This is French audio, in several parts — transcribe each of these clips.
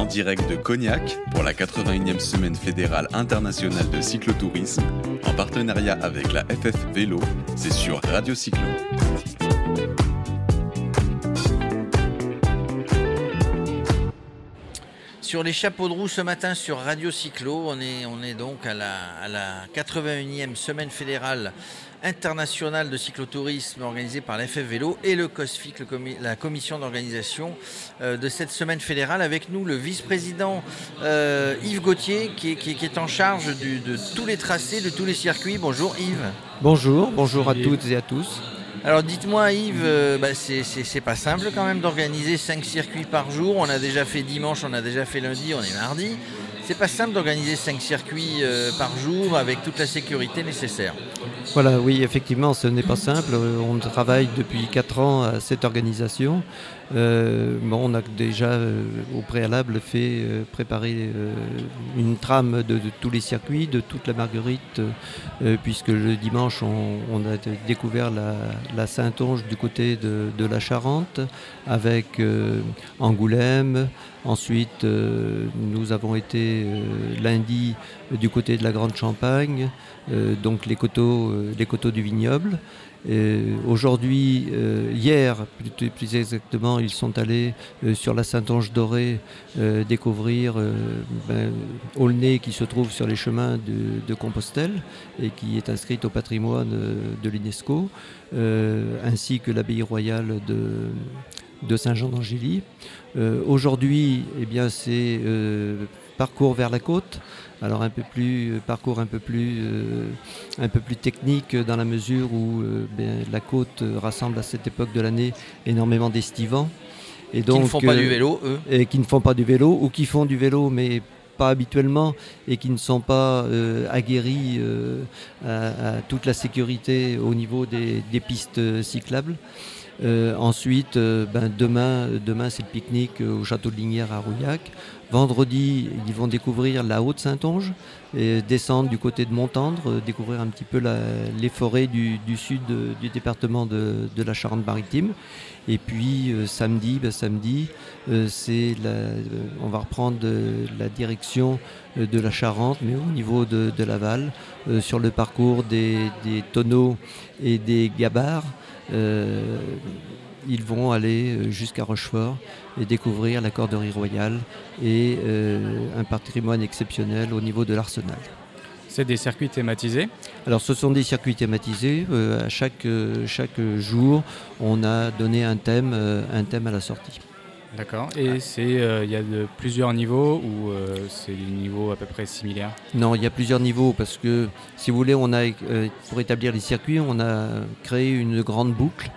en direct de Cognac pour la 81e semaine fédérale internationale de cyclotourisme en partenariat avec la FF Vélo, c'est sur Radio Cyclo. Sur les chapeaux de roue ce matin sur Radio Cyclo, on est, on est donc à la, à la 81e semaine fédérale internationale de cyclotourisme organisée par l'FF Vélo et le COSFIC, le la commission d'organisation euh, de cette semaine fédérale. Avec nous, le vice-président euh, Yves Gauthier, qui est, qui est- qui est en charge du- de tous les tracés, de tous les circuits. Bonjour Yves. Bonjour, bonjour à toutes et à tous. Alors dites-moi Yves, euh, bah, c'est- pas simple quand même d'organiser 5 circuits par jour. On a déjà fait dimanche, on a déjà fait lundi, on est mardi. C'est pas simple d'organiser 5 circuits euh, par jour avec toute la sécurité nécessaire. Voilà, oui, effectivement, ce n'est pas simple. Euh, On travaille depuis 4 ans à cette organisation. Euh, bon, on a déjà euh, au préalable fait euh, préparer une trame de, tous les circuits, de toute la Marguerite, puisque le dimanche, on, a découvert la, Saintonge du côté de, la Charente, avec Angoulême. Ensuite, nous avons été lundi du côté de la Grande Champagne, donc les coteaux, les coteaux du vignoble. Aujourd'hui, hier plus exactement, ils sont allés euh, sur la Saintonge dorée euh, découvrir euh, ben, Aulnay qui se trouve sur les chemins de, Compostelle et qui est inscrite au patrimoine de l'UNESCO, ainsi que l'abbaye royale de, Saint-Jean d'Angély. Aujourd'hui, eh c'est parcours vers la côte. Alors un peu plus euh, parcours un peu plus euh, un peu plus technique dans la mesure où euh, ben, la côte euh, rassemble à cette époque de l'année énormément d'estivants et Qui ne font pas euh, du vélo, eux. et qui ne font pas du vélo ou qui font du vélo mais pas habituellement et qui ne sont pas euh, aguerris euh, à, à toute la sécurité au niveau des, des pistes cyclables. Euh, ensuite, euh, ben, demain, demain c'est le pique-nique euh, au château de Lignières à Rouillac. Vendredi, ils vont découvrir la Haute-Saintonge et descendre du côté de Montendre, euh, découvrir un petit peu les forêts du, sud euh, du département de, la Charente-Maritime. Et puis euh, samedi, ben, samedi, on va reprendre la direction de la Charente, mais au niveau de, Laval, sur le parcours des, des tonneaux et des gabarres. Ils vont aller euh, jusqu'à Rochefort et découvrir la corderie royale et euh, un patrimoine exceptionnel au niveau de l'arsenal. C'est des circuits thématisés. Alors ce sont des circuits thématisés. euh, à chaque, euh, chaque jour, on a donné un thème, euh, un thème à la sortie. D'accord. Et c'est il y a de plusieurs niveaux ou c'est des niveaux à peu près similaires? Non, il y a plusieurs niveaux parce que, si vous voulez, on a, pour établir les circuits, on a créé une grande boucle,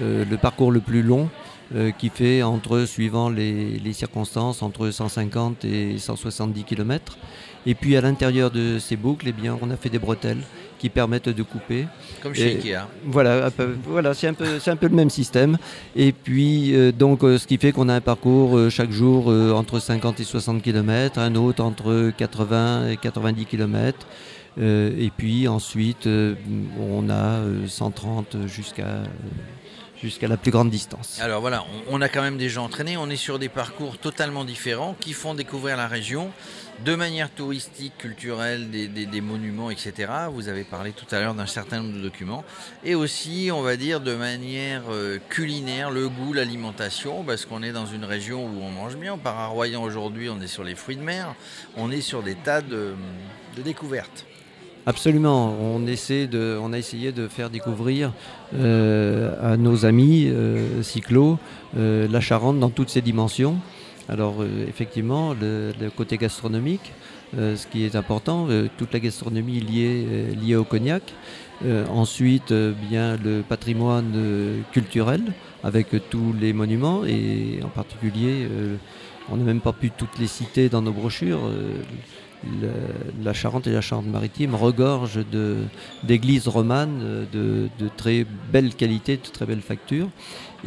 le parcours le plus long, euh, qui fait entre, suivant les, les circonstances, entre 150 et 170 km. Et puis à l'intérieur de ces boucles, eh bien, on a fait des bretelles qui permettent de couper. Comme chez Et- Ikea. Voilà, peu- voilà c'est un, peu- c'est un peu le même système. Et puis, euh, donc, euh, ce qui fait qu'on a un parcours euh, chaque jour euh, entre 50 et 60 km, un autre entre 80 et 90 km. Et puis ensuite, euh, on a euh, 130 jusqu'à euh, jusqu'à la plus grande distance. Alors voilà, on, a quand même des gens entraînés, on est sur des parcours totalement différents qui font découvrir la région de manière touristique, culturelle, des, monuments, etc. Vous avez parlé tout à l'heure d'un certain nombre de documents. Et aussi, on va dire, de manière euh, culinaire, le goût, l'alimentation, parce qu'on est dans une région où on mange bien. On aujourd'hui, on est sur les fruits de mer, on est sur des tas de découvertes. Absolument, on, essaie de, on a essayé de faire découvrir euh, à nos amis euh, cyclos euh, la Charente dans toutes ses dimensions. Alors euh, effectivement, le, le côté gastronomique, euh, ce qui est important, euh, toute la gastronomie liée, liée au cognac. Ensuite, bien le patrimoine culturel avec tous les monuments et en particulier, on n'a même pas pu toutes les citer dans nos brochures. La Charente et la Charente-Maritime regorgent d'églises romanes euh, de, très belle qualité, de très belle facture.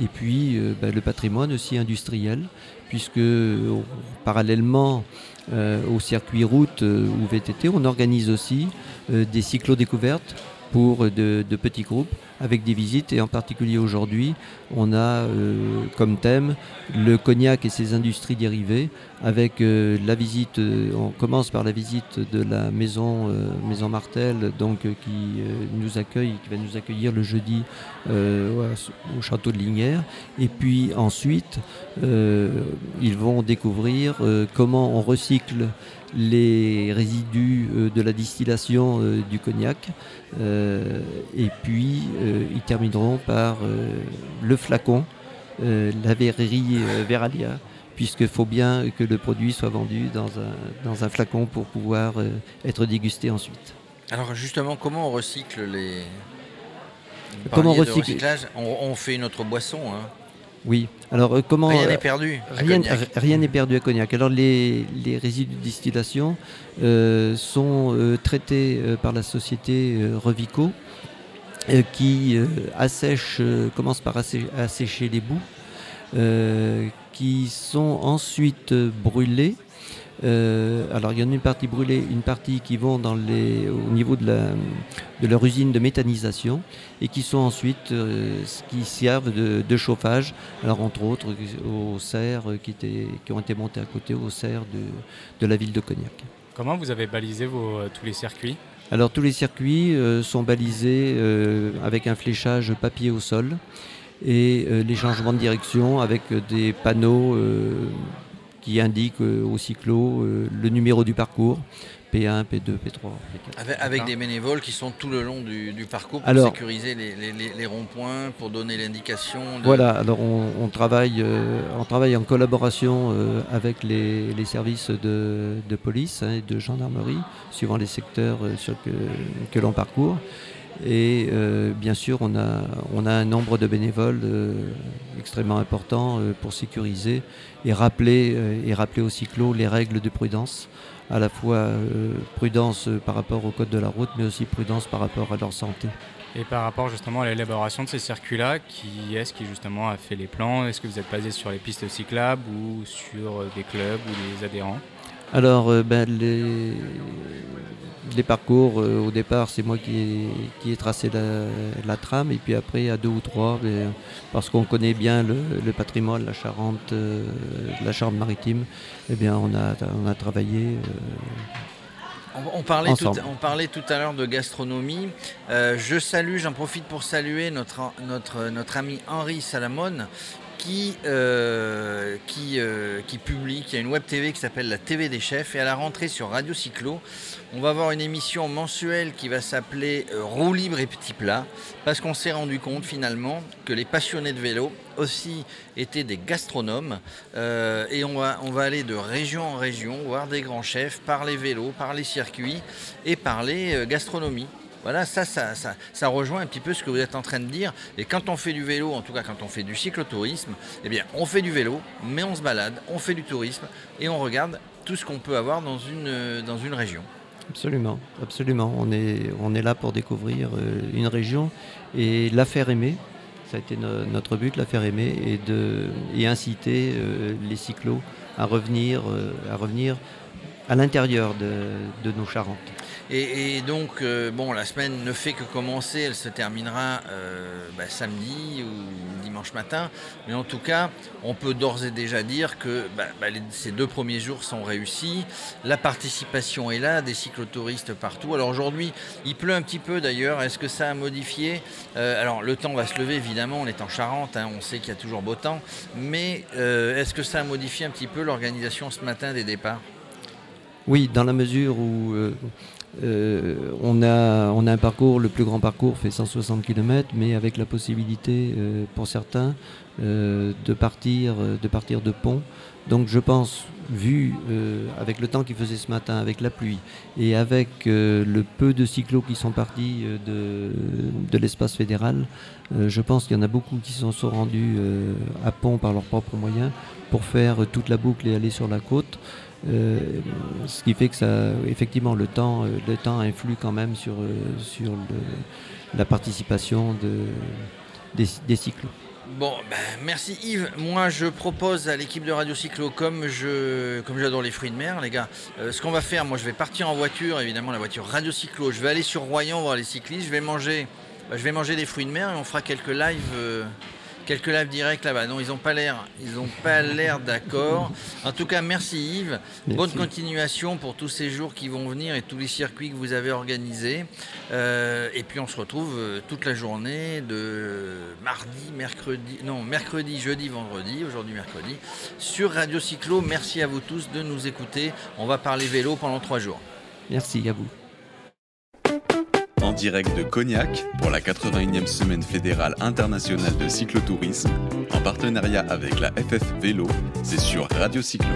Et puis euh, ben, le patrimoine aussi industriel, puisque euh, parallèlement au circuit route ou VTT, on organise aussi des cyclo-découvertes pour de petits groupes avec des visites. Et en particulier aujourd'hui, on a comme thème le cognac et ses industries dérivées, avec la visite, on commence par la visite de la maison, maison Martel, donc qui nous accueille, qui va nous accueillir le jeudi au château de Lignières. Et puis ensuite, ils vont découvrir comment on recycle les résidus euh, de la distillation euh, du cognac. Euh, et puis, ils termineront par le flacon, la verrerie Veralia puisqu'il faut bien que le produit soit vendu dans un, dans un flacon pour pouvoir être dégusté ensuite. Alors justement, comment on recycle les... Comment on recycle on, on, fait une autre boisson. Hein. Oui. Alors euh, comment Rien n'est perdu. Rien n'est perdu à Cognac. Alors les, résidus de distillation euh, sont euh, traités par la société Revico qui assèche, commence par assécher les bouts, qui sont ensuite brûlés euh, alors il y en a une partie brûlée, une partie qui vont dans les, au niveau de, la, de leur usine de méthanisation et qui sont ensuite euh, qui servent de, chauffage. Alors entre autres aux serres qui, étaient, qui ont été montées à côté aux serres de, de la ville de Cognac. Comment vous avez balisé euh, tous les circuits? Alors tous les circuits sont balisés avec un fléchage papier au sol et les changements de direction avec des panneaux qui indique euh, au cyclo euh, le numéro du parcours. P1, P2, P3, P4. Avec, des bénévoles qui sont tout le long du, parcours pour sécuriser les, ronds-points, pour donner l'indication. Voilà, alors on, travaille, euh, on travaille en collaboration avec les, services de, police hein, et de gendarmerie, suivant les secteurs sur que, que l'on parcourt. Et euh, bien sûr, on a, on a un nombre de bénévoles euh, extrêmement important euh, pour sécuriser et rappeler, et rappeler au cyclo les règles de prudence, à la fois prudence par rapport au code de la route, mais aussi prudence par rapport à leur santé. Et par rapport justement à l'élaboration de ces circuits-là, qui est-ce qui justement a fait les plans? Est-ce que vous êtes basé sur les pistes cyclables ou sur des clubs ou des adhérents? Alors, ben, les, les parcours, euh, au départ, c'est moi qui ai, tracé la, trame, et puis après, à deux ou trois, ben, parce qu'on connaît bien le, patrimoine, la Charente, euh, la Charente-Maritime, eh bien, on a, on a travaillé. Euh, on, parlait tout, on, parlait tout, à l'heure de gastronomie. je salue, j'en profite pour saluer notre, notre, notre ami Henri Salamone, qui, euh, qui, euh, qui, publie, qui a une web TV qui s'appelle la TV des chefs. Et à la rentrée sur Radio Cyclo, on va avoir une émission mensuelle qui va s'appeler euh, Roue libre et petit plat, parce qu'on s'est rendu compte finalement que les passionnés de vélo aussi étaient des gastronomes. et on va, on va aller de région en région, voir des grands chefs, parler vélo, parler circuit et parler gastronomie. Voilà, ça ça, rejoint un petit peu ce que vous êtes en train de dire. Et quand on fait du vélo, en tout cas quand on fait du cyclotourisme, eh bien, on fait du vélo, mais on se balade, on fait du tourisme et on regarde tout ce qu'on peut avoir dans une, une région. Absolument, absolument. On est, là pour découvrir euh, une région et la faire aimer. Ça a été notre but, la faire aimer et, inciter euh, les cyclos à revenir, euh, à revenir à l'intérieur de nos Charentes. Et, donc, euh, bon, la semaine ne fait que commencer, elle se terminera euh, bah, samedi ou dimanche matin. Mais en tout cas, on peut d'ores et déjà dire que bah, bah, ces deux premiers jours sont réussis. La participation est là, des cyclotouristes partout. Alors aujourd'hui, il pleut un petit peu d'ailleurs. Est-ce que ça a modifié? Euh, Alors le temps va se lever, évidemment, on est en Charente, hein, on sait qu'il y a toujours beau temps. Mais est-ce que ça a modifié un petit peu l'organisation ce matin des départs? Oui, dans la mesure où on, a, on a un parcours, le plus grand parcours fait 160 km, mais avec la possibilité euh, pour certains euh, de, partir, de partir de pont. Donc je pense, vu avec le temps qu'il faisait ce matin, avec la pluie, et avec le peu de cyclos qui sont partis de, de l'espace fédéral, je pense qu'il y en a beaucoup qui se sont rendus à pont par leurs propres moyens pour faire toute la boucle et aller sur la côte. Euh, ce qui fait que ça, effectivement, le temps, euh, le temps influe quand même sur, euh, sur la participation de, des, cyclos. Bon, ben, merci Yves. Moi, je propose à l'équipe de Radio Cyclo, comme je, comme j'adore les fruits de mer, les gars, ce qu'on va faire, moi, je vais partir en voiture, évidemment, la voiture Radio Cyclo. Je vais aller sur Royan voir les cyclistes. Je vais manger bah, je vais manger des fruits de mer et on fera quelques lives quelques lives directs là-bas. Non, ils n'ont pas l'air, ils ont pas l'air d'accord. En tout cas, merci Yves. Bonne continuation pour tous ces jours qui vont venir et tous les circuits que vous avez organisés. Euh, et puis on se retrouve euh, toute la journée de mardi, mercredi, non mercredi, jeudi, vendredi, aujourd'hui mercredi, sur Radio Cyclo. Merci à vous tous de nous écouter. On va parler vélo pendant trois jours. Merci à vous en direct de Cognac pour la 81e semaine fédérale internationale de cyclotourisme, en partenariat avec la FF Vélo, c'est sur Radio Cyclo.